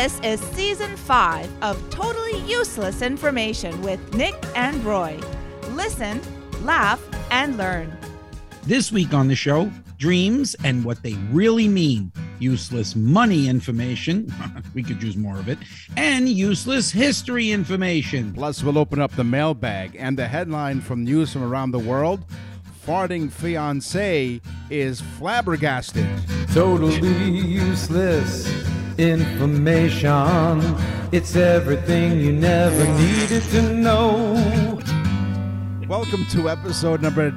This is season five of Totally Useless Information with Nick and Roy. Listen, laugh, and learn. This week on the show, dreams and what they really mean, useless money information, we could use more of it, and useless history information. Plus, we'll open up the mailbag and the headline from news from around the world. Farting fiance is flabbergasted. Totally useless information. It's everything you never needed to know. Welcome to episode number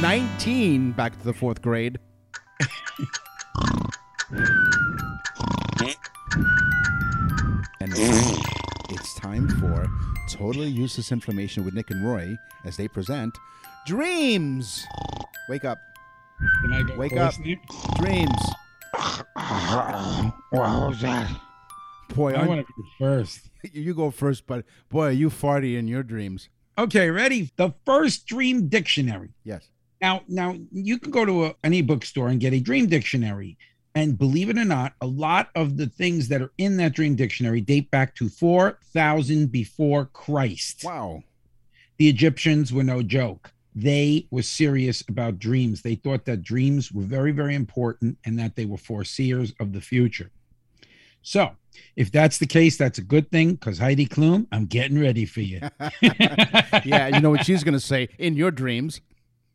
19, back to the fourth grade. and it's time for totally useless information with Nick and Roy as they present Dreams. Wake up. Can I go Wake up. Nick? Dreams. What was that? Boy, I want to go first. you go first, but boy, are you farty in your dreams. Okay, ready? The first dream dictionary. Yes. Now, now you can go to a, any bookstore and get a dream dictionary. And believe it or not, a lot of the things that are in that dream dictionary date back to 4000 before Christ. Wow. The Egyptians were no joke. They were serious about dreams. They thought that dreams were very, very important and that they were foreseers of the future. So, if that's the case, that's a good thing because Heidi Klum, I'm getting ready for you. Yeah, you know what she's going to say in your dreams.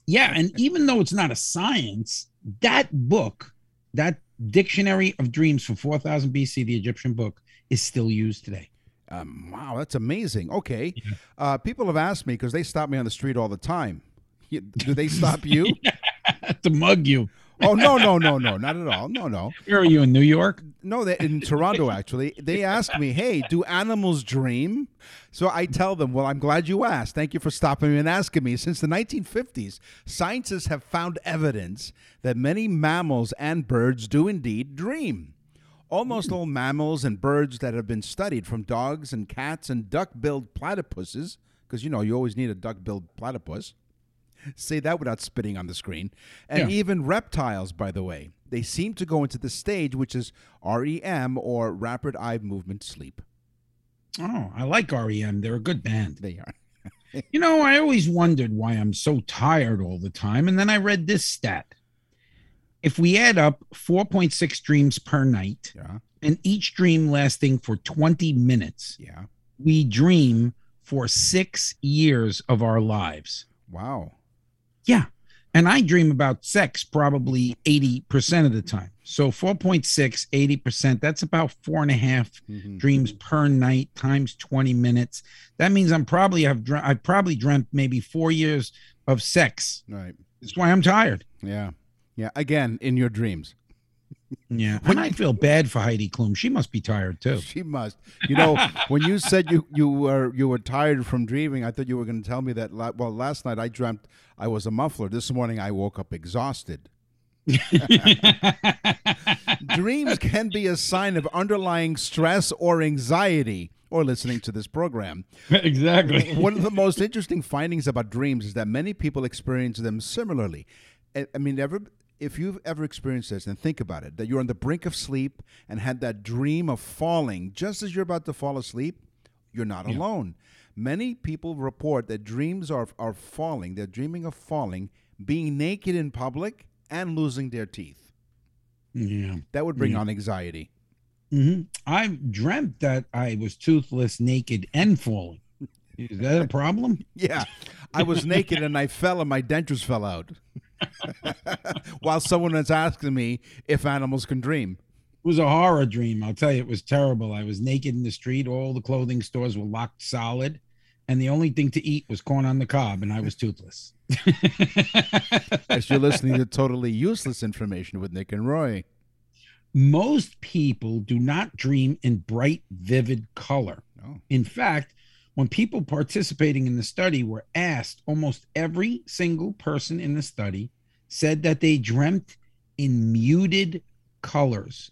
Yeah, and even though it's not a science, that book, that dictionary of dreams from 4000 BC, the Egyptian book, is still used today. Um, wow, that's amazing. Okay. Uh, people have asked me because they stop me on the street all the time. Do they stop you? to mug you. oh, no, no, no, no, not at all. No, no. Where are you in New York? No, they, in Toronto, actually, they ask me, hey, do animals dream? So I tell them, well, I'm glad you asked. Thank you for stopping me and asking me. Since the 1950s, scientists have found evidence that many mammals and birds do indeed dream. Almost all mammals and birds that have been studied, from dogs and cats and duck billed platypuses, because you know, you always need a duck billed platypus. Say that without spitting on the screen. And Yeah. even reptiles, by the way, they seem to go into the stage which is REM or rapid eye movement sleep. Oh, I like REM. They're a good band. They are. You know, I always wondered why I'm so tired all the time. And then I read this stat. If we add up 4.6 dreams per night Yeah. and each dream lasting for 20 minutes, Yeah. we dream for six years of our lives. Wow. Yeah. And I dream about sex probably 80% of the time. So 4.6, 80%, that's about four and a half Mhm. dreams per night times 20 minutes. That means I'm probably I've, dre- I probably dreamt maybe four years of sex. Right. That's why I'm tired. Yeah. Yeah. Again, in your dreams. Yeah. when I feel bad for Heidi Klum. She must be tired too. She must. You know, when you said you you were you were tired from dreaming, I thought you were going to tell me that. La- well, last night I dreamt I was a muffler. This morning I woke up exhausted. Dreams can be a sign of underlying stress or anxiety, or listening to this program. exactly. One of the most interesting findings about dreams is that many people experience them similarly. I I mean, ever if you've ever experienced this, and think about it, that you're on the brink of sleep and had that dream of falling just as you're about to fall asleep, you're not alone. Many people report that dreams are are falling. They're dreaming of falling, being naked in public, and losing their teeth. Yeah. That would bring on anxiety. hmm I've dreamt that I was toothless, naked, and falling. Is that a problem? Yeah. I was naked and I fell and my dentures fell out. While someone was asking me if animals can dream. It was a horror dream. I'll tell you, it was terrible. I was naked in the street. All the clothing stores were locked solid. and the only thing to eat was corn on the cob, and I was toothless. As you're listening to totally useless information with Nick and Roy. Most people do not dream in bright, vivid color. Oh. In fact, when people participating in the study were asked, almost every single person in the study said that they dreamt in muted colors.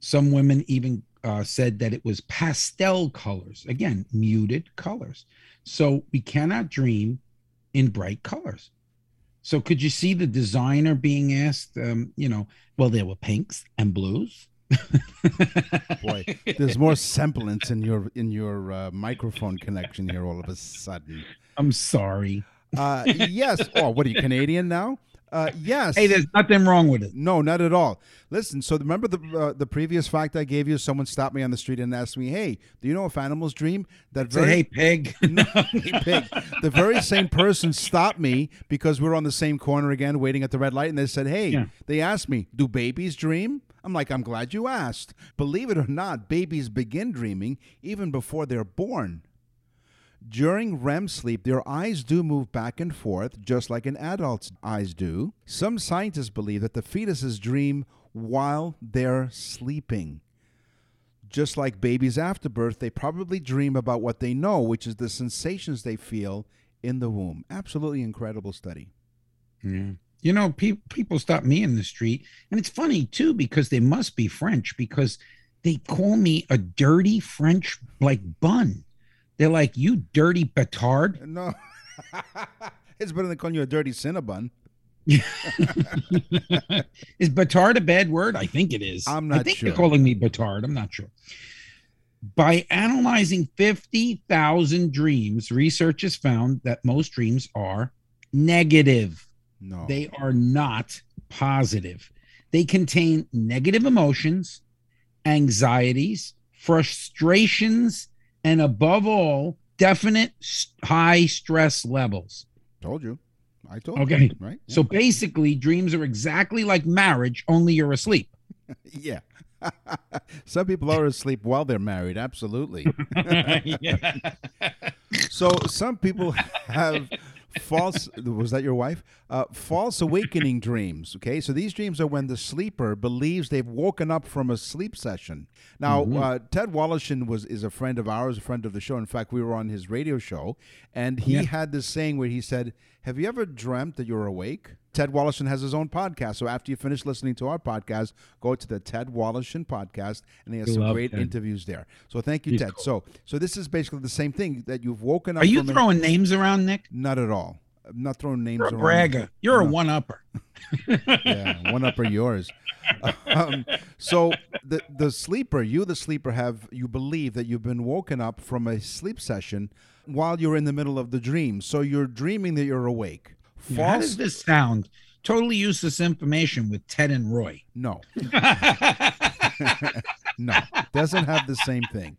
Some women even uh, said that it was pastel colors. Again, muted colors. So we cannot dream in bright colors. So could you see the designer being asked? Um, you know, well, there were pinks and blues. Boy, there's more sibilance in your in your uh, microphone connection here all of a sudden. I'm sorry. Uh, yes. Oh, what are you Canadian now? Uh, yes. Hey, there's nothing wrong with it. No, not at all. Listen, so remember the uh, the previous fact I gave you? Someone stopped me on the street and asked me, "Hey, do you know if animals dream?" That Say, very hey, pig. no, hey, pig. The very same person stopped me because we are on the same corner again, waiting at the red light, and they said, "Hey," Yeah. they asked me, "Do babies dream?" I'm like, "I'm glad you asked." Believe it or not, babies begin dreaming even before they're born. During REM sleep, their eyes do move back and forth, just like an adult's eyes do. Some scientists believe that the fetuses dream while they're sleeping. Just like babies after birth, they probably dream about what they know, which is the sensations they feel in the womb. Absolutely incredible study. Yeah. You know, pe- people stop me in the street, and it's funny too because they must be French because they call me a dirty French like bun. They're like, "You dirty batard." No, it's better than calling you a dirty cinnabon. is batard a bad word? I think it is. I'm not I think sure. they're calling me batard. I'm not sure. By analyzing 50,000 dreams, researchers found that most dreams are negative. No, They are not positive. They contain negative emotions, anxieties, frustrations, and above all, definite high stress levels. told you. I told Okay. you. Right? So basically, dreams are exactly like marriage, only you're asleep. Yeah. Some people are asleep while they're married. Absolutely. So some people have false. Was that your wife? Uh, false awakening dreams. Okay, so these dreams are when the sleeper believes they've woken up from a sleep session. Now, uh, Ted Wallachin was is a friend of ours, a friend of the show. In fact, we were on his radio show, and he Yeah. had this saying where he said, "Have you ever dreamt that you're awake?" Ted Wallachin has his own podcast. So after you finish listening to our podcast, go to the Ted Wallachin podcast, and he has some great Ted. interviews there. So thank you, He's Ted. cool. So so this is basically the same thing that you've woken up. Are you from a- throwing names around, Nick? not at all. I'm not throwing names You're a around. bragger. You're a one upper. Yeah, one upper yours. Um, so the the sleeper, you the sleeper, have you believe that you've been woken up from a sleep session while you're in the middle of the dream. So you're dreaming that you're awake. How does this sound? Totally useless information with Ted and Roy. no, no, doesn't have the same thing.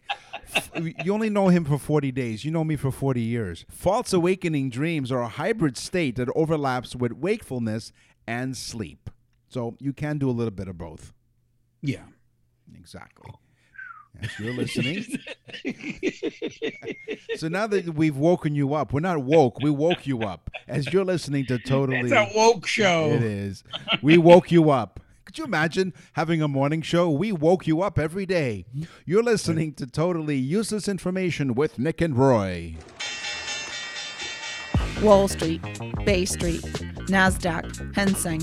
You only know him for 40 days. You know me for 40 years. False awakening dreams are a hybrid state that overlaps with wakefulness and sleep. So you can do a little bit of both. Yeah. Exactly. As you're listening. so now that we've woken you up, we're not woke, we woke you up. As you're listening to Totally. It's a woke show. It is. We woke you up. Could you imagine having a morning show? We woke you up every day. You're listening to Totally Useless Information with Nick and Roy. Wall Street, Bay Street, NASDAQ, Hang Seng,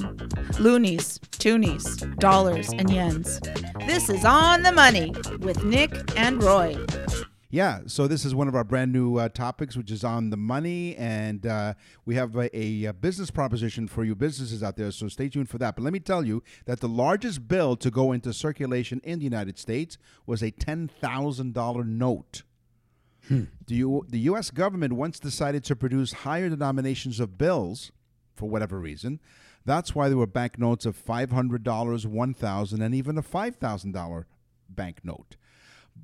loonies, toonies, dollars, and yens. This is On the Money with Nick and Roy. Yeah, so this is one of our brand new uh, topics, which is on the money, and uh, we have a, a, business proposition for you businesses out there. So stay tuned for that. But let me tell you that the largest bill to go into circulation in the United States was a ten thousand dollar note. The, U- the U.S. government once decided to produce higher denominations of bills for whatever reason. That's why there were banknotes of $500, $1,000, and even a $5,000 banknote.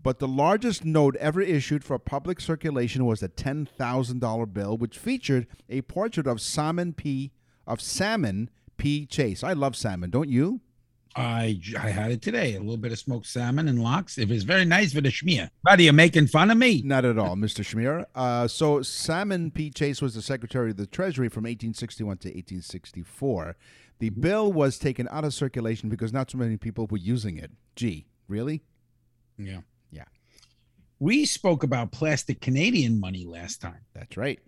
But the largest note ever issued for public circulation was a $10,000 bill, which featured a portrait of Salmon P. of Salmon P. Chase. I love salmon, don't you? I I had it today. A little bit of smoked salmon and lox. It was very nice for the schmear. Buddy, you're making fun of me? Not at all, Mr. Schmier. Uh, so Salmon P. Chase was the Secretary of the Treasury from 1861 to 1864. The bill was taken out of circulation because not so many people were using it. Gee, really? Yeah. Yeah. We spoke about plastic Canadian money last time That's right.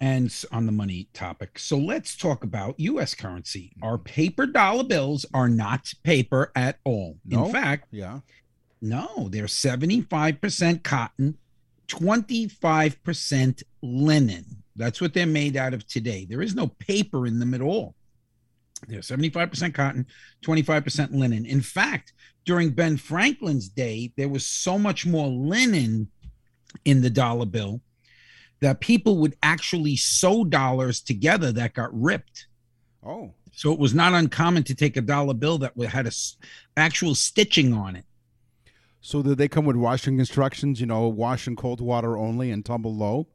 And on the money topic. So let's talk about US currency. Our mm-hmm. paper dollar bills are not paper at all. No? In fact, Yeah. no, they're 75% cotton, 25% linen. That's what they're made out of today. There is no paper in them at all. They're 75% cotton, 25% linen. In fact, during Ben Franklin's day, there was so much more linen in the dollar bill that people would actually sew dollars together that got ripped. Oh, So it was not uncommon to take a dollar bill that had a s- actual stitching on it. so did they come with washing instructions? You know, wash in cold water only and tumble low.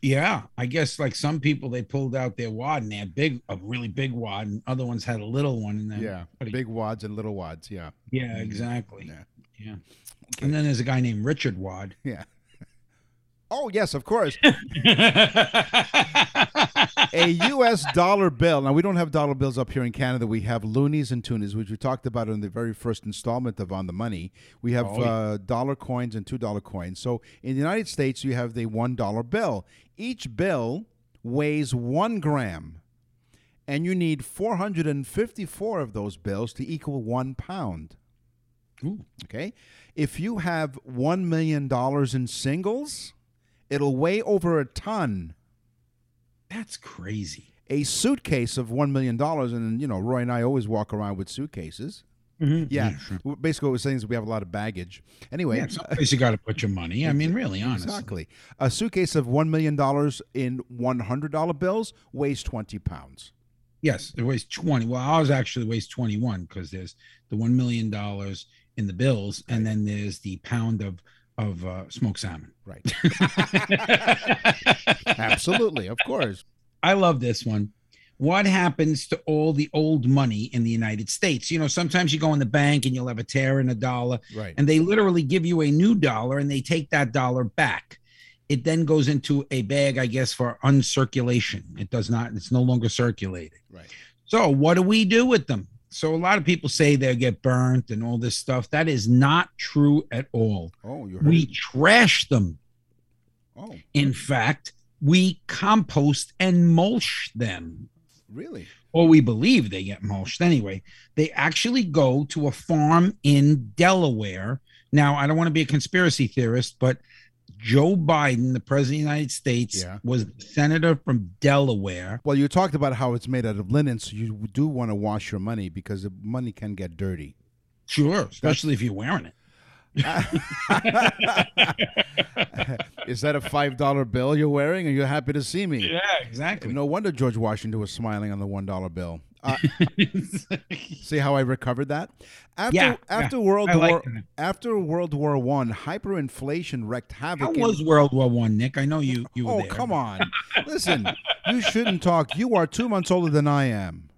Yeah, I guess like some people they pulled out their wad and they had big a really big wad and other ones had a little one and then Yeah, big wads and little wads. Yeah, yeah, mm-hmm. exactly. Yeah. Yeah. And then there's a guy named Richard Wad. yeah. Oh yes, of course. a U.S. dollar bill. Now we don't have dollar bills up here in Canada. We have loonies and toonies, which we talked about in the very first installment of On the Money. We have Oh, yeah. uh, dollar coins and two dollar coins. So in the United States, you have the one dollar bill. Each bill weighs one gram, and you need four hundred and fifty-four of those bills to equal one pound. Ooh. Okay. If you have $1 million in singles, it'll weigh over a ton. That's crazy. A suitcase of $1 million, and, you know, Roy and I always walk around with suitcases. Mm-hmm. Yeah. sure. Basically, what we're saying is we have a lot of baggage. Anyway, Yeah, someplace you got to put your money. I mean, really, honestly. exactly. A suitcase of $1 million in $100 bills weighs 20 pounds. Yes, it weighs 20. Well, ours actually weighs 21 because there's the $1 million in the bills and then there's the pound of of uh, smoked salmon. Right. Absolutely. Of course. I love this one. What happens to all the old money in the United States? You know, sometimes you go in the bank and you'll have a tear in a dollar, Right. and they literally give you a new dollar and they take that dollar back. It then goes into a bag, I guess, for uncirculation. It does not, it's no longer circulating. Right. So, what do we do with them? So, a lot of people say they get burnt and all this stuff. That is not true at all. Oh. We trash them. oh, In fact, we compost and mulch them really? or we believe they get mulched anyway. They actually go to a farm in Delaware. Now, I don't want to be a conspiracy theorist, but Joe Biden, the president of the United States, Yeah. was the senator from Delaware. Well, you talked about how it's made out of linen, so you do want to wash your money because the money can get dirty. Sure, especially if you're wearing it. Is that a five dollar bill you're wearing? Are you happy to see me? Yeah, exactly. No wonder George Washington was smiling on the one dollar bill. Uh, see how I recovered that? After Yeah, after yeah. World I War after World War One, hyperinflation wreaked havoc. How in- was World War One, Nick? I know you. You were oh there. come on! Listen, you shouldn't talk. You are two months older than I am.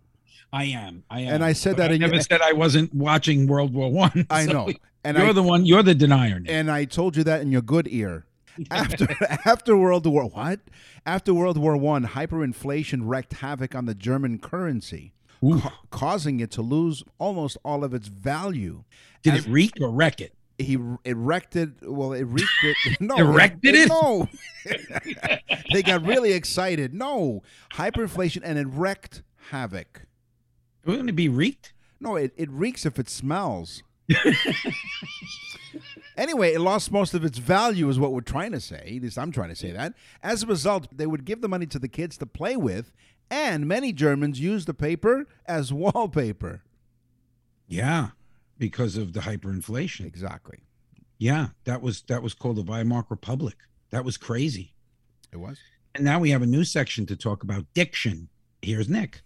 I am. I am. And I said that I your- never said I wasn't watching World War One. I so know, and you're I the one. You're the denier. Nick. and I told you that in your good ear. After after World War what? After World War One, hyperinflation wreaked havoc on the German currency, ca- causing it to lose almost all of its value. Did As- it reek or wreck it? He it wrecked it. Well, it wreaked it. No, Erected it? No, they got really excited. No, hyperinflation, and it wrecked havoc. Wouldn't it be reeked? No, it, it reeks if it smells. anyway, it lost most of its value, is what we're trying to say. At least I'm trying to say that. As a result, they would give the money to the kids to play with, and many Germans used the paper as wallpaper. Yeah, because of the hyperinflation. Exactly. Yeah, that was that was called the Weimar Republic. That was crazy. It was. And now we have a new section to talk about diction. Here's Nick.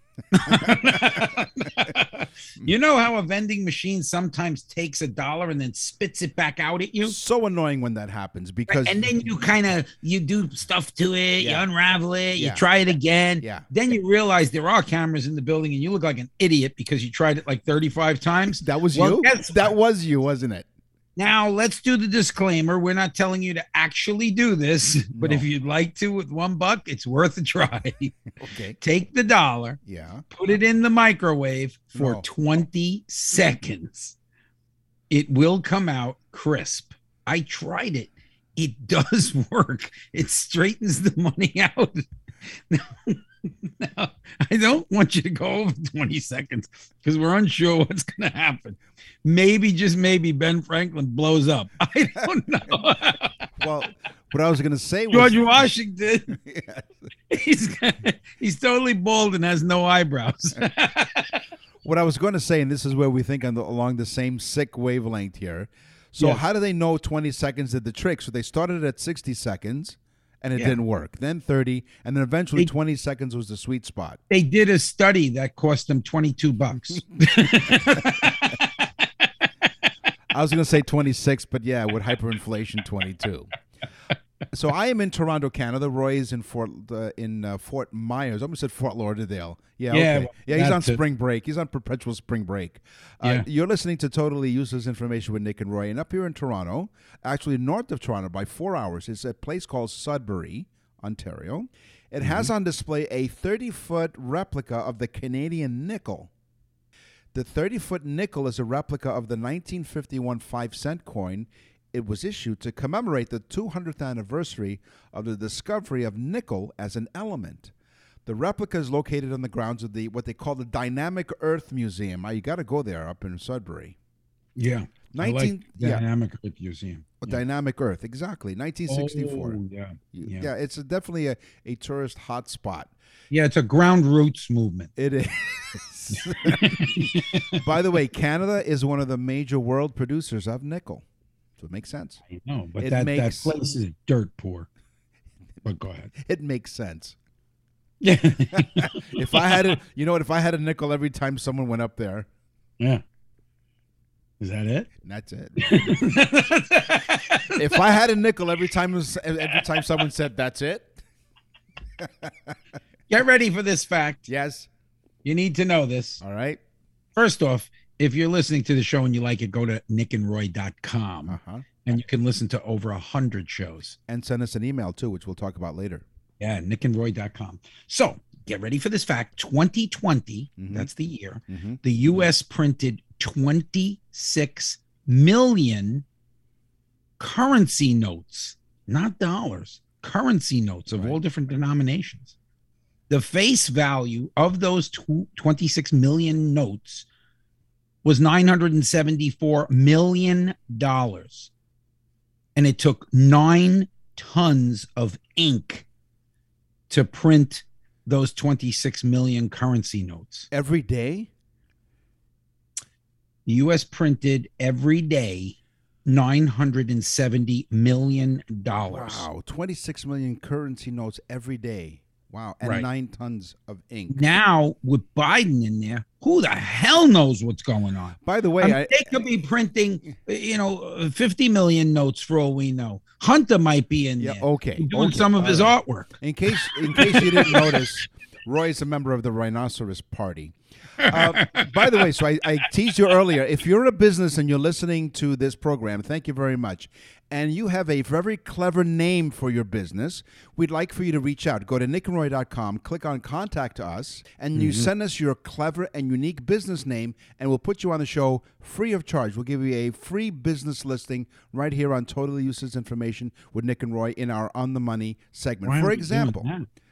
You know how a vending machine sometimes takes a dollar and then spits it back out at you? So annoying when that happens because and then you kind of you do stuff to it, Yeah. you unravel it, Yeah. you try it again. Yeah. Then you realize there are cameras in the building and you look like an idiot because you tried it like 35 times. that was Well, you. That was you, wasn't it? Now let's do the disclaimer. We're not telling you to actually do this, but No. if you'd like to with one buck, it's worth a try. Okay. Take the dollar, Yeah. put it in the microwave for No. 20 seconds. It will come out crisp. I tried it. It does work. It straightens the money out. Now, I don't want you to go over 20 seconds because we're unsure what's going to happen. Maybe, just maybe, Ben Franklin blows up. I don't know. Well, what I was going to say was George Washington, Yeah. he's he's totally bald and has no eyebrows. What I was going to say, and this is where we think on the, along the same sick wavelength here. So, Yes. how do they know 20 seconds did the trick? So, they started at 60 seconds and it Yeah. didn't work. Then 30, and then eventually They- 20 seconds was the sweet spot. they did a study that cost them 22 bucks. I was going to say 26, but yeah, with hyperinflation, 22. So I am in Toronto, Canada. Roy is in Fort uh, in uh, Fort Myers. I almost said Fort Lauderdale. Yeah, Yeah, okay. well, yeah. He's on spring break. He's on perpetual spring break. Uh, Yeah. You're listening to Totally Useless Information with Nick and Roy, and up here in Toronto, actually north of Toronto by four hours, is a place called Sudbury, Ontario. It Mm-hmm. has on display a 30 foot replica of the Canadian nickel. The 30 foot nickel is a replica of the 1951 5 cent coin. It was issued to commemorate the 200th anniversary of the discovery of nickel as an element. The replica is located on the grounds of the what they call the Dynamic Earth Museum. Ah, you got to go there up in Sudbury. yeah. I 19 like yeah. Dynamic Earth Museum. Yeah. Dynamic Earth, exactly. 1964. Oh, yeah. yeah. Yeah. it's a, definitely a, a tourist hotspot. Yeah, it's a ground roots movement. It is. By the way, Canada is one of the major world producers of nickel. So it makes sense. I know, but It that, makes- that place is dirt poor. But go ahead. It makes sense. Yeah. If I had a, you know what? If I had a nickel every time someone went up there, yeah. Is that it? that's it. if I had a nickel every time, every time someone said that's it, Get ready for this fact. yes, You need to know this. all right, First off, if you're listening to the show and you like it, go to nickandroy.com uh huh, and you can listen to over a hundred shows. and send us an email too, which we'll talk about later. Yeah, nickandroy.com. So get ready for this fact. 2020, Mhm. that's the year, Mm-hmm. the US printed 26 million currency notes, not dollars, currency notes of all different denominations. The face value of those tw- 26 million notes was 974 million dollars. And it took 9 tons of ink to print those 26 million currency notes. Every day, The US printed every day 970 million dollars. wow, twenty six million currency notes every day. Wow, and Right. nine tons of ink. Now with Biden in there, who the hell knows what's going on? By the way, I mean, I, they could be printing, you know, 50 million notes for all we know. Hunter might be in yeah, there okay, doing okay, some of his right. artwork. In case, in case you didn't notice, Roy is a member of the Rhinoceros Party. Uh, by the way, so I, I teased you earlier. If you're a business and you're listening to this program, thank you very much. And you have a very clever name for your business, we'd like for you to reach out. Go to nickandroy.com, click on Contact Us, and you send us your clever and unique business name, and we'll put you on the show free of charge. We'll give you a free business listing right here on Totally Useless Information with Nick and Roy in our On the Money segment. Why For example?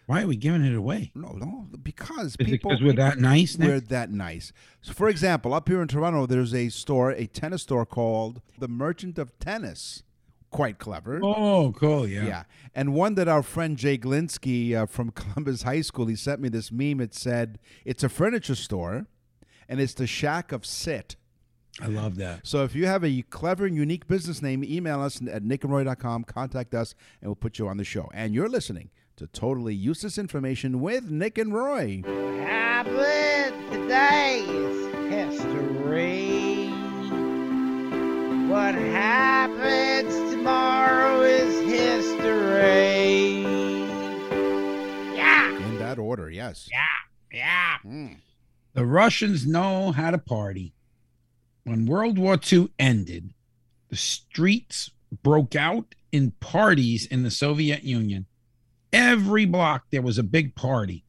Why are we giving it away? no, no, because Is people because we're that nice? We're that nice. So, for example, up here in Toronto, there's a store, a tennis store called the Merchant of Tennis. Quite clever. Oh, cool. Yeah. Yeah. And one that our friend Jay Glinsky uh, from Columbus High School, he sent me this meme. It said, it's a furniture store and it's the shack of sit. I love that. So if you have a clever and unique business name, email us at nickandroy.com, contact us, and we'll put you on the show. And you're listening to totally useless information with Nick and Roy. Happen today's history. What happens tomorrow is history. Yeah. In that order, yes. Yeah. Yeah. Mm. The Russians know how to party. When World War II ended, the streets broke out in parties in the Soviet Union Every block there was a big party.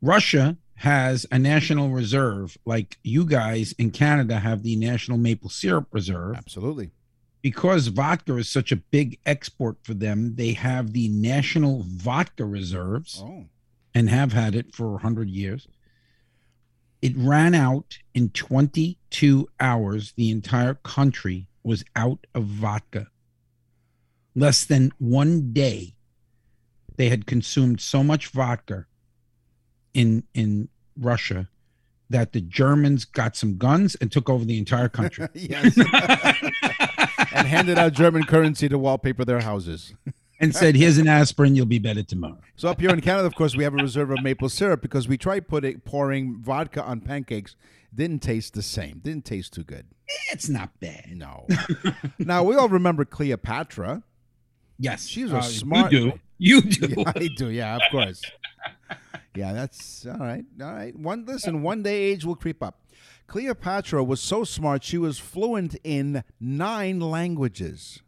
Russia has a national reserve, like you guys in Canada have the National Maple Syrup Reserve. Absolutely. Because vodka is such a big export for them, they have the National Vodka Reserves Oh. and have had it for 100 years. It ran out in 22 hours. The entire country was out of vodka. Less than one day, they had consumed so much vodka in in Russia that the Germans got some guns and took over the entire country. yes. and handed out German currency to wallpaper their houses. and said, "Here's an aspirin. You'll be better tomorrow." So up here in Canada, of course, we have a reserve of maple syrup because we tried putting pouring vodka on pancakes. Didn't taste the same. Didn't taste too good. It's not bad. No. now we all remember Cleopatra. Yes, She was a uh, smart- You do. Yeah, I do. Yeah, of course. Yeah, that's all right. All right. One listen. One day age will creep up. Cleopatra was so smart; she was fluent in nine languages: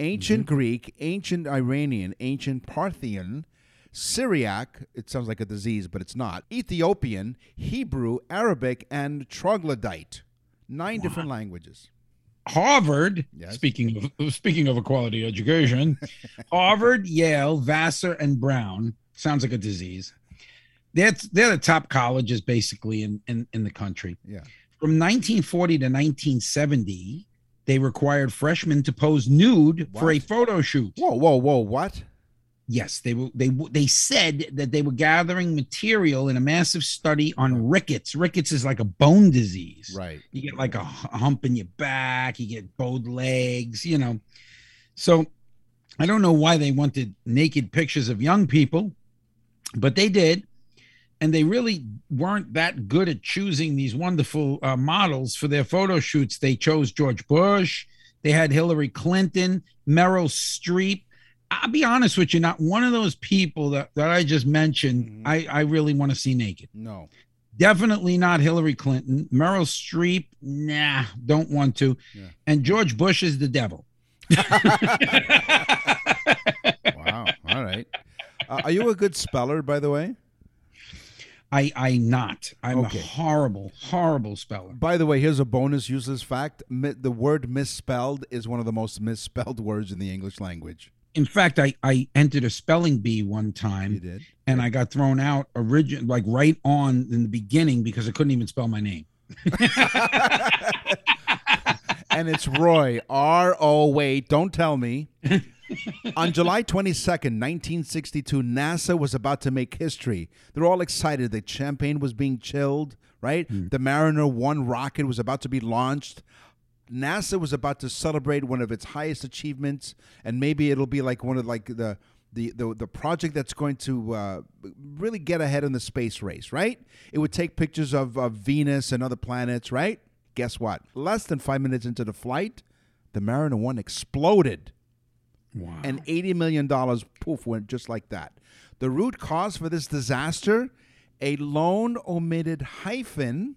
ancient mm-hmm. Greek, ancient Iranian, ancient Parthian, Syriac. It sounds like a disease, but it's not. Ethiopian, Hebrew, Arabic, and troglodyte. Nine different languages. Harvard, Yes. speaking of speaking of a quality education, Harvard, Yale, Vassar, and Brown sounds like a disease. They're, they're the top colleges basically in, in, in the country. Yeah. From 1940 to 1970, they required freshmen to pose nude for a photo shoot. Whoa, whoa, whoa! What? Yes, they were they they said that they were gathering material in a massive study on rickets. Rickets is like a bone disease. Right. You get like a hu- hump in your back, you get bowed legs, you know. So I don't know why they wanted naked pictures of young people, but they did. And they really weren't that good at choosing these wonderful uh, models for their photo shoots. They chose George Bush, they had Hillary Clinton, Meryl Streep. I'll be honest with you, not one of those people that, that I just mentioned, Mhm. I, I really want to see naked. No. Definitely not Hillary Clinton. Meryl Streep, nah, don't want to. Yeah. And George Bush is the devil. Wow. All right. Uh, are you a good speller, by the way? I I not. I'm Okay. a horrible, horrible speller. By the way, here's a bonus useless fact. The word misspelled is one of the most misspelled words in the English language. In fact, I I entered a spelling bee one You time did? and I got thrown out origin like right on in the beginning because I couldn't even spell my name. and it's Roy. R O. Wait, don't tell me. On July 22nd, 1962, NASA was about to make history. They're all excited that champagne was being chilled, right? Hmm. The Mariner 1 rocket was about to be launched. NASA was about to celebrate one of its highest achievements, and maybe it'll be like one of like the the the, the project that's going to uh, really get ahead in the space race, right? It would take pictures of, of Venus and other planets, right? Guess what? Less than five minutes into the flight, the Mariner One exploded, Wow. and eighty million dollars poof went just like that. The root cause for this disaster: a lone omitted hyphen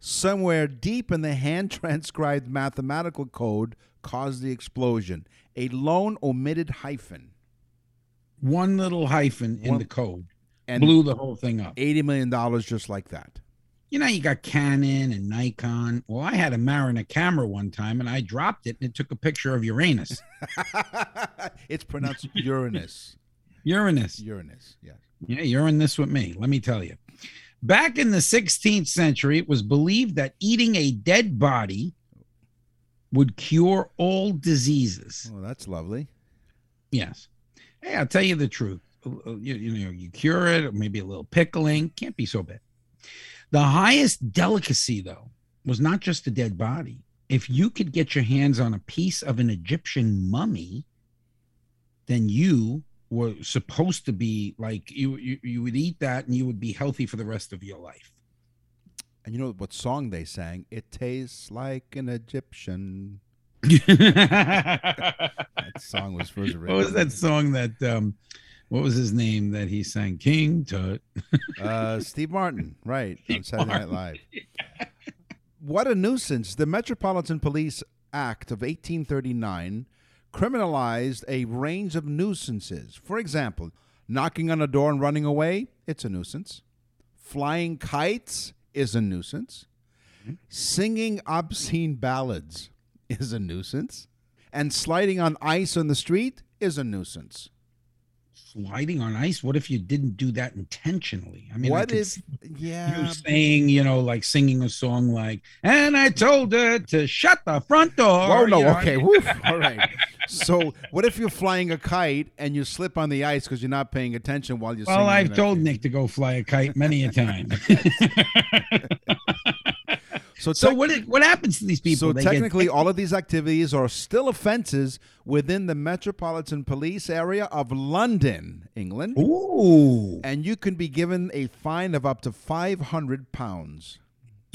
somewhere deep in the hand transcribed mathematical code caused the explosion. A lone omitted hyphen. One little hyphen in One- the code And blew the whole thing up. $80 million just like that. You know, you got Canon and Nikon. Well, I had a Mariner camera one time and I dropped it and it took a picture of Uranus. it's pronounced Uranus. Uranus. Uranus, yes. Yeah, you're in this with me. Let me tell you. Back in the 16th century, it was believed that eating a dead body would cure all diseases. Oh, that's lovely. Yes. Hey, I'll tell you the truth. Uh, You, you know, you cure it, or maybe a little pickling, can't be so bad. The highest delicacy, though, was not just a dead body. If you could get your hands on a piece of an Egyptian mummy, then you were supposed to be like you, you you would eat that and you would be healthy for the rest of your life. And you know what song they sang? It tastes like an Egyptian. That song was first written. What was that song that um what was his name that he sang? King Tut. Uh, Steve Martin, right, on Saturday Night Live. What a nuisance. The Metropolitan Police Act of 1839 criminalized a range of nuisances. For example, knocking on a door and running away, it's a nuisance. Flying kites is a nuisance. Singing obscene ballads is a nuisance. And sliding on ice on the street is a nuisance. Sliding on ice. What if you didn't do that intentionally? I mean, I what if, see yeah, you saying, you know, like singing a song like, and I told her to shut the front door. Oh no, know, okay, all right. So, what if you're flying a kite and you slip on the ice because you're not paying attention while you're Well? I've told? Nick to go fly a kite many a time. So, so what what happens to these people? so They get- technically, all of these activities are still offenses within the Metropolitan Police area of London, England, Ooh. and you can be given a fine of up to five hundred pounds.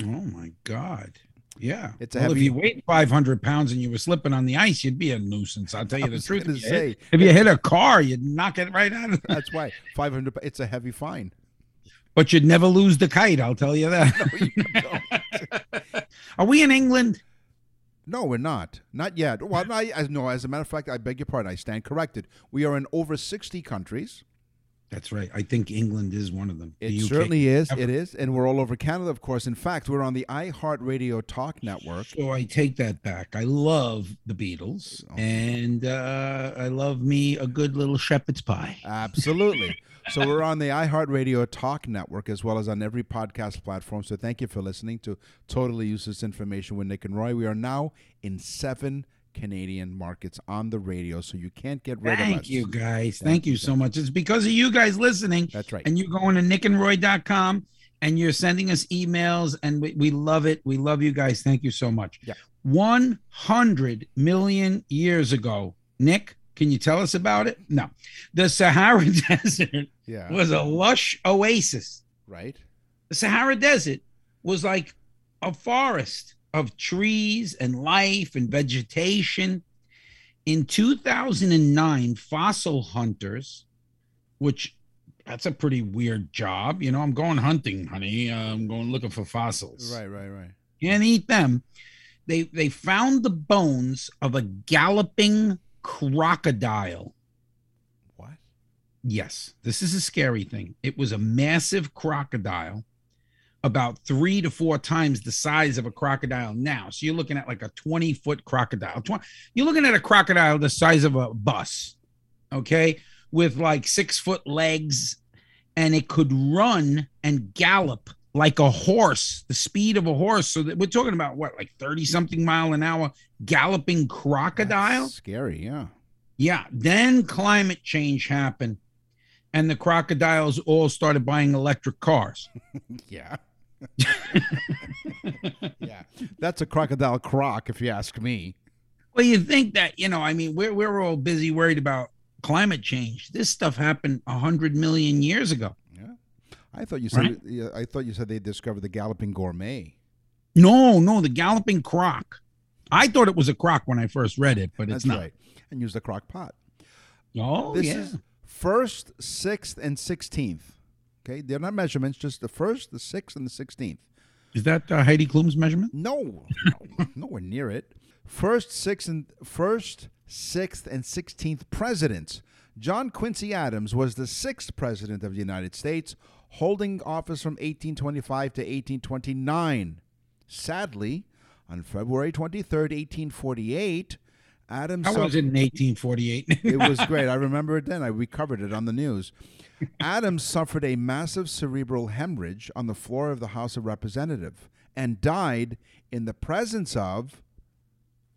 Oh my God. Yeah. It's a well, if you weighed 500 pounds and you were slipping on the ice, you'd be a nuisance. I'll tell you the truth. If you, say. hit, if you hit a car, you'd knock it right out of there. That's why five hundred. It's a heavy fine. But you'd never lose the kite, I'll tell you that. Are we in England? No, we're not. Not yet. Well, I, I, no. As a matter of fact, I beg your pardon. I stand corrected. We are in over sixty countries. That's right. I think England is one of them. It The certainly is. Ever. It is, and we're all over Canada, of course. In fact, we're on the iHeartRadio Talk Network. So I take that back. I love the Beatles, Oh. and uh, I love me a good little shepherd's pie. Absolutely. so we're on the iHeartRadio Talk Network as well as on every podcast platform. So thank you for listening to Totally Useless Information with Nick and Roy. We are now in seven Canadian markets on the radio, so you can't get rid of us. Thank you, guys. Thank Thank, you, you so much. It's because of you guys listening. That's right. And you're going to nickandroy.com and you're sending us emails, and we, we love it. We love you guys. Thank you so much. Yeah. 100 million years ago, Nick, can you tell us about it? No. The Sahara Desert Yeah. was a lush oasis. Right. The Sahara Desert was like a forest of trees and life and vegetation. In 2009, fossil hunters, which that's a pretty weird job. You know, I'm going hunting, honey. I'm going looking for fossils. Right. Right. Right. Can't eat them. They they found the bones of a galloping crocodile. What? Yes, this is a scary thing. It was a massive crocodile, about three to four times the size of a crocodile now. So you're looking at like a 20 foot crocodile. You're looking at a crocodile the size of a bus, okay, with like six foot legs, and it could run and gallop like a horse, the speed of a horse. So that we're talking about what, like 30 something mile an hour galloping crocodile. That's scary. Yeah. Yeah. Then climate change happened, and the crocodiles all started buying electric cars. Yeah. yeah. That's a crocodile croc, if you ask me. Well, you think that, you know, I mean, we're, we're all busy worried about climate change. This stuff happened 100 million years ago. I thought you said. yeah, I thought you said they discovered the galloping gourmet. No, no, the galloping croc. I thought it was a croc when I first read it, but it's That's not. right. And use the crock pot. Oh, this yeah. is first, sixth, and sixteenth. Okay, they're not measurements, just the first, the sixth, and the sixteenth. Is that uh, Heidi Klum's measurement? No, no nowhere near it. First, sixth, and first, sixth, and sixteenth presidents. John Quincy Adams was the sixth president of the United States, holding office from 1825 to 1829. Sadly, on February 23rd, 1848, Adams. I was in 1848. it was great. I remember it then. I recovered it on the news. Adams suffered a massive cerebral hemorrhage on the floor of the House of Representatives and died in the presence of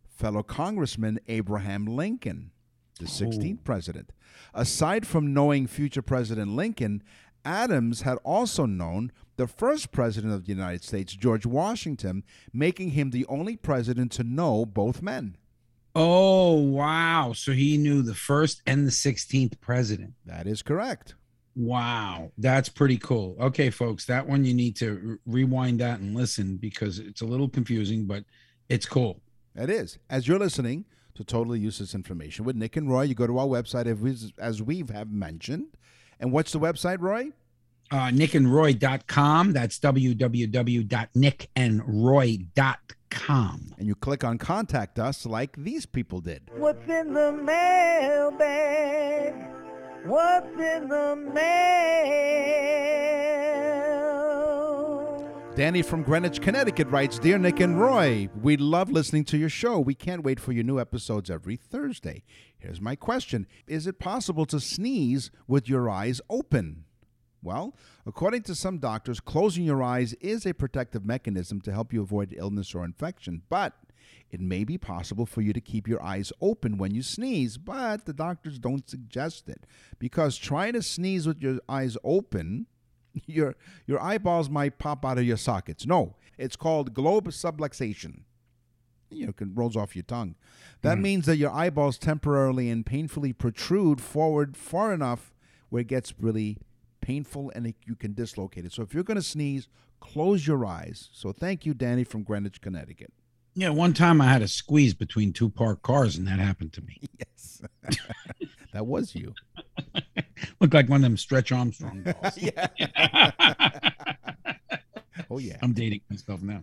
fellow Congressman Abraham Lincoln, the 16th president. Aside from knowing future President Lincoln, Adams had also known the first president of the United States, George Washington, making him the only president to know both men. oh, wow. So he knew the first and the 16th president. That is correct. Wow, that's pretty cool. Okay, folks, that one you need to re- rewind that and listen because it's a little confusing, but it's cool. It is. As you're listening to Totally Useless Information with Nick and Roy, you go to our website as we, as we have mentioned. And what's the website, Roy? Uh, nickandroy.com. That's www.nickandroy.com. And you click on contact us like these people did. What's in the mailbag? What's in the mail? Danny from Greenwich, Connecticut writes Dear Nick and Roy, we love listening to your show. We can't wait for your new episodes every Thursday. Here's my question Is it possible to sneeze with your eyes open? Well, according to some doctors, closing your eyes is a protective mechanism to help you avoid illness or infection, but it may be possible for you to keep your eyes open when you sneeze, but the doctors don't suggest it because trying to sneeze with your eyes open your your eyeballs might pop out of your sockets. No, it's called globe subluxation. You know, it rolls off your tongue. That hmm. means that your eyeballs temporarily and painfully protrude forward far enough where it gets really painful and it, you can dislocate it. So if you're going to sneeze, close your eyes. So thank you, Danny from Greenwich, Connecticut. Yeah, one time I had a squeeze between two parked cars, and that happened to me. Yes, that was you. Looked like one of them Stretch Armstrong balls. yeah. oh yeah. I'm dating myself now.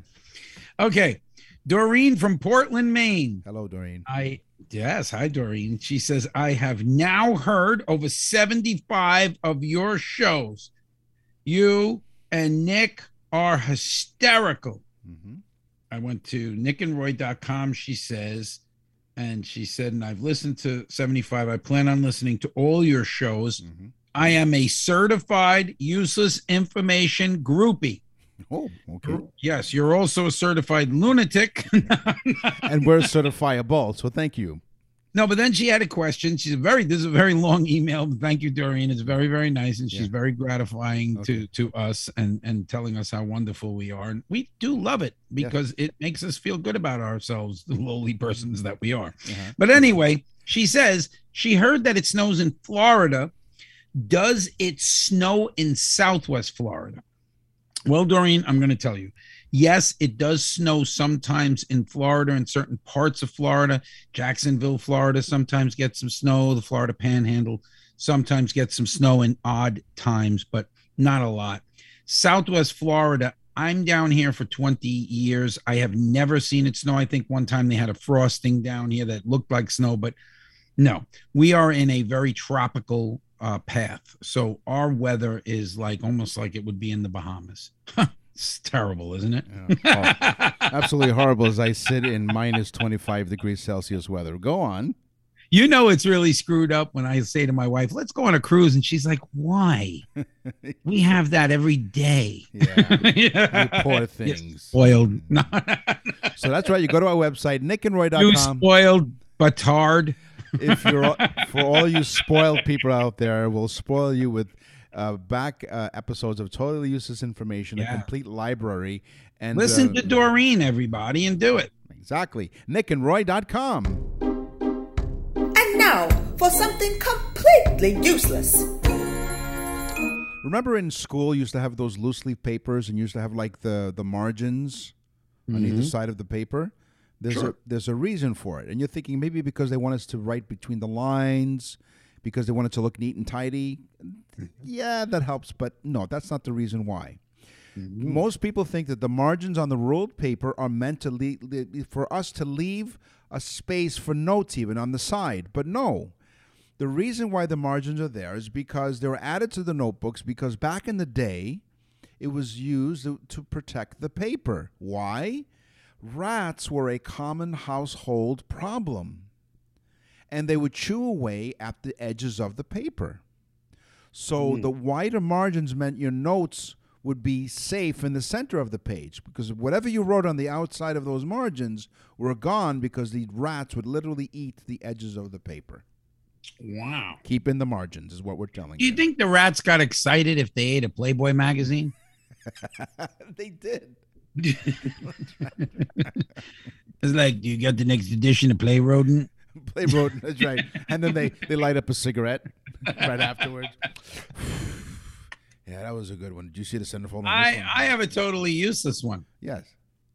Okay, Doreen from Portland, Maine. Hello, Doreen. I yes, hi Doreen. She says I have now heard over 75 of your shows. You and Nick are hysterical. hmm I went to nickandroy.com, she says, and she said, and I've listened to 75. I plan on listening to all your shows. hmm I am a certified useless information groupie. Oh, okay. Yes, you're also a certified lunatic. and we're certifiable, so thank you. No, but then she had a question. She's a very this is a very long email. Thank you, Doreen. It's very, very nice. And she's Yeah. very gratifying Okay. to to us and and telling us how wonderful we are. And we do love it because it makes us feel good about ourselves, the lowly persons that we are. Uh-huh. But anyway, she says she heard that it snows in Florida. Does it snow in Southwest Florida? Well, Doreen, I'm going to tell you. Yes, it does snow sometimes in Florida, in certain parts of Florida. Jacksonville, Florida sometimes gets some snow. The Florida Panhandle sometimes gets some snow in odd times, but not a lot. Southwest Florida, I'm down here for 20 years. I have never seen it snow. I think one time they had a frosting down here that looked like snow, but no, we are in a very tropical uh, path. So our weather is like almost like it would be in the Bahamas. it's terrible, isn't it? Yeah. Oh, absolutely horrible as I sit in minus 25 degrees Celsius weather. Go on. You know, it's really screwed up when I say to my wife, let's go on a cruise. And she's like, why? we have that every day. Yeah. yeah. You poor things. spoiled. Mm. No. So that's right. You go to our website, you nickandroy.com. spoiled batard. if you're for all you spoiled people out there, we'll spoil you with uh, back uh, episodes of totally useless information, a complete library. And Listen uh, to Doreen, everybody, and do it. Exactly. nickandroy.com. And now for something completely useless. Remember in school, you used to have those loose leaf papers and you used to have like the, the margins on either side of the paper? There's Sure. a there's a reason for it. And you're thinking maybe because they want us to write between the lines, because they want it to look neat and tidy. Yeah, that helps, but no, that's not the reason why. Mm-hmm. Most people think that the margins on the ruled paper are meant to leave, for us to leave a space for notes even on the side. But no. The reason why the margins are there is because they were added to the notebooks because back in the day it was used to protect the paper. Why? Rats were a common household problem. And they would chew away at the edges of the paper. So hmm. the wider margins meant your notes would be safe in the center of the page because whatever you wrote on the outside of those margins were gone because the rats would literally eat the edges of the paper. Wow. Keep in the margins is what we're telling you. Do you think the rats got excited if they ate a Playboy magazine? they did. It's like, do you get the next edition of Play Rodent? Play rodent, that's right. And then they, they light up a cigarette right afterwards. Yeah, that was a good one. Did you see the centerfold? on I one? I have a totally useless one yes,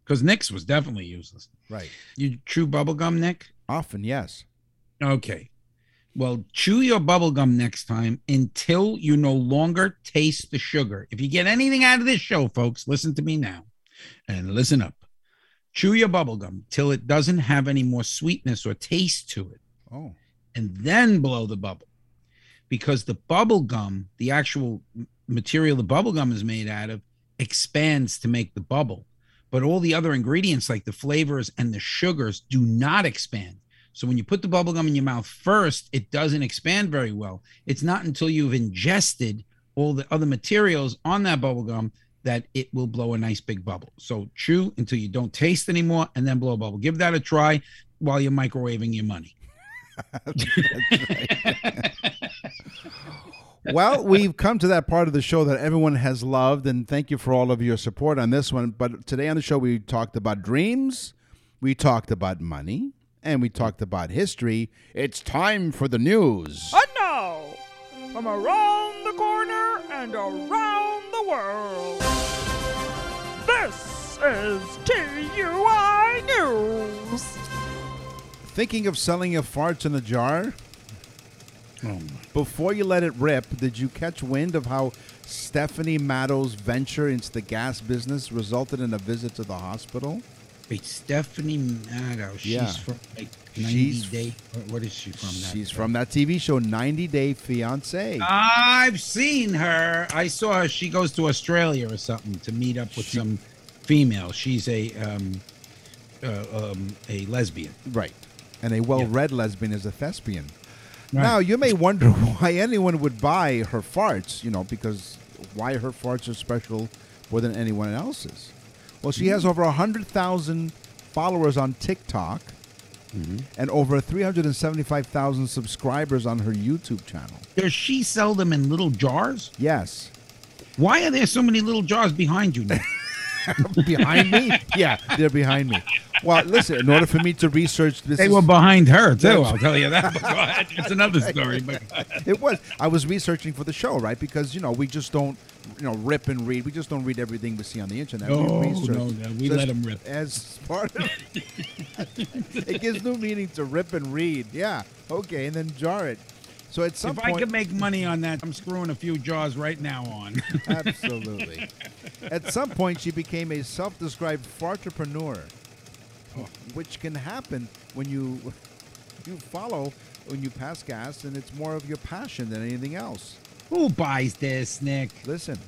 because Nick's was definitely useless. right. You chew bubble gum, Nick? Often, yes. Okay. Well, chew your bubble gum next time until you no longer taste the sugar. If you get anything out of this show, folks, listen to me now and listen up. Chew your bubble gum till it doesn't have any more sweetness or taste to it, Oh, and then blow the bubble. Because the bubble gum, the actual material the bubble gum is made out of, expands to make the bubble. But all the other ingredients, like the flavors and the sugars, do not expand. So when you put the bubble gum in your mouth first, it doesn't expand very well. It's not until you've ingested all the other materials on that bubble gum that it will blow a nice big bubble. So chew until you don't taste anymore and then blow a bubble. Give that a try while you're microwaving your money. well, we've come to that part of the show that everyone has loved, and thank you for all of your support on this one. But today on the show, we talked about dreams, we talked about money, and we talked about history. It's time for the news. And now, from around the corner and around the world, this is TUI News. Thinking of selling your farts in a jar? Oh. Before you let it rip, did you catch wind of how Stephanie Matto's venture into the gas business resulted in a visit to the hospital? Wait, Stephanie Matto. She's Yeah. from like 90 She's- Day. what- is she from? That She's from that TV show 90 Day Fiance. I've seen her. I saw her. She goes to Australia or something to meet up with some female. She's a um, uh, um, a lesbian. Right. And a well read lesbian is a thespian. Right. Now, you may wonder why anyone would buy her farts, you know, because why her farts are special more than anyone else's. Well, she has over 100,000 followers on TikTok mm-hmm. and over 375,000 subscribers on her YouTube channel. Does she sell them in little jars? Yes. Why are there so many little jars behind you? Behind me? Yeah, they're behind me. Well, listen, in order for me to research this, they were behind her too. I'll tell you that. But go ahead. It's another story. But it was. I was researching for the show, right? Because you know we just don't, you know, rip and read. We just don't read everything we see on the internet. No, we oh, research. no, no, we So let them rip. As part of it gives new meaning to rip and read. Yeah, okay, and then jar it. So at some if I point, could make money on that, I'm screwing a few jaws right now on. absolutely. at some point, she became a self-described fartrepreneur, which can happen when you you follow when you pass gas, and it's more of your passion than anything else. Who buys this, Nick? Listen,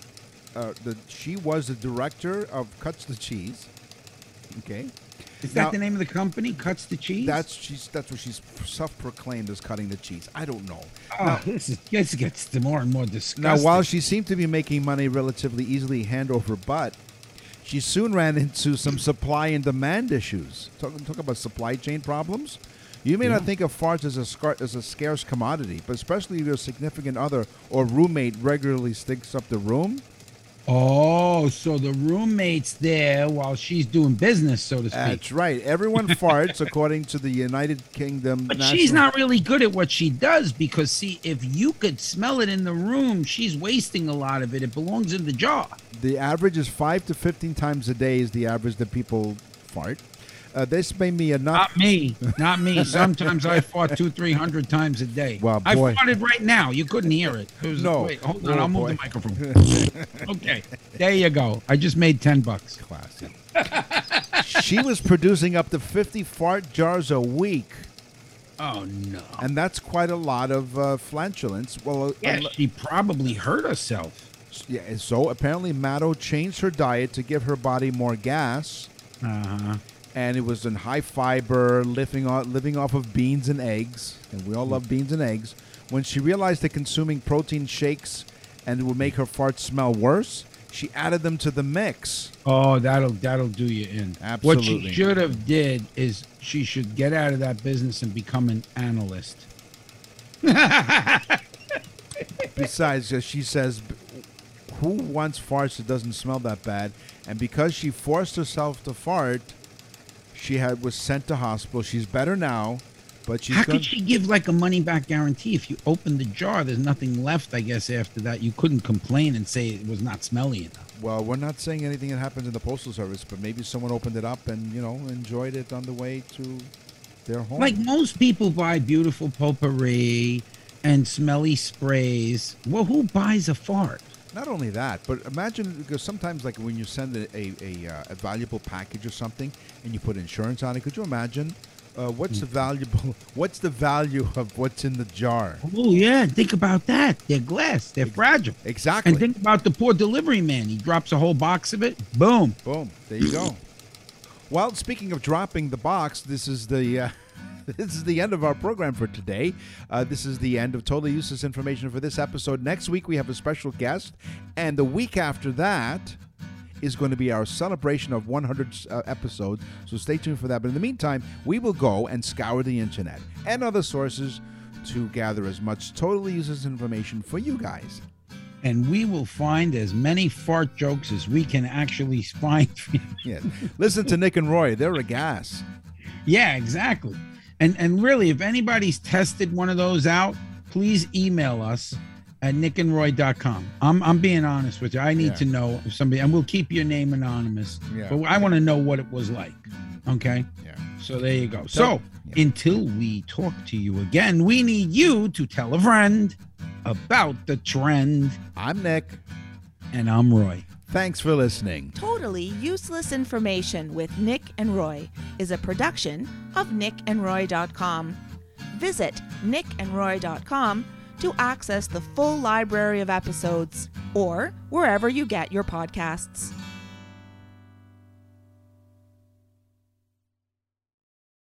uh, the, she was the director of Cuts the Cheese. Okay, Is that Now- the name of the company? Cuts the cheese. that's she's that's what she's self-proclaimed as cutting the cheese. I don't know. Oh, this, is, this gets more and more disgusting. Now, while she seemed to be making money relatively easily hand over butt, she soon ran into some supply and demand issues. Talk, talk about supply chain problems. You may not think of farts as a scar- as a scarce commodity, but especially if your significant other or roommate regularly stinks up the room. Oh, so the roommate's there while she's doing business, so to speak. That's right. Everyone farts according to the United Kingdom. But National- she's not really good at what she does because, see, if you could smell it in the room, she's wasting a lot of it. It belongs in the jar. The average is five to fifteen times a day is the average that people fart. Uh, this made me enough. Not me. Not me. Sometimes I fart two, three hundred times a day. Well, I boy. farted right now. You couldn't hear it. It was- No. Wait, hold Oh, on. I'll move boy. the microphone. okay. There you go. I just made 10 bucks. Classy. she was producing up to 50 fart jars a week, Oh, no. and that's quite a lot of uh, flatulence. Well, uh, Yeah, she probably hurt herself. yeah, so apparently Matto changed her diet to give her body more gas, Uh-huh. And it was in high fiber, living off, living off of beans and eggs, and we all love beans and eggs. When she realized that consuming protein shakes and it would make her farts smell worse, she added them to the mix. Oh, that'll that'll do you in. Absolutely. What she should have did is she should get out of that business and become an analyst. Besides, uh, she says, "Who wants farts that doesn't smell that bad?" And because she forced herself to fart, she had was sent to hospital. She's better now, But she's How could she give like a money back guarantee if you open the jar? There's nothing left, I guess. After that, you couldn't complain and say it was not smelly enough. Well, we're not saying anything that happens in the postal service, but maybe someone opened it up and you know enjoyed it on the way to their home. Like most people buy beautiful potpourri and smelly sprays. Well, who buys a fart? Not only that, but imagine because sometimes, like when you send a a, a, uh, a valuable package or something, and you put insurance on it, could you imagine uh, what's the valuable? What's the value of what's in the jar? Oh yeah, think about that. They're glass. They're fragile. Exactly. And think about the poor delivery man. He drops a whole box of it. Boom. Boom. There you go. well, speaking of dropping the box, this is the. Uh, This is the end of our program for today. Uh, this is the end of totally useless information for this episode. Next week we have a special guest, and the week after that is going to be our celebration of 100 uh, episodes. So stay tuned for that. But in the meantime, we will go and scour the internet and other sources to gather as much totally useless information for you guys. And we will find as many fart jokes as we can actually find. yeah. Listen to Nick and Roy. They're a gas. Yeah, exactly. And and really, if anybody's tested one of those out, please email us at nickandroy.com. I'm I'm being honest with you. I need Yeah. to know if somebody and we'll keep your name anonymous. Yeah. But I want to know what it was like. Okay? Yeah. So there you go. So- So until we talk to you again, we need you to tell a friend about the trend. I'm Nick. And I'm Roy. Thanks for listening. Totally Useless Information with Nick and Roy is a production of nickandroy.com. Visit nickandroy.com to access the full library of episodes or wherever you get your podcasts.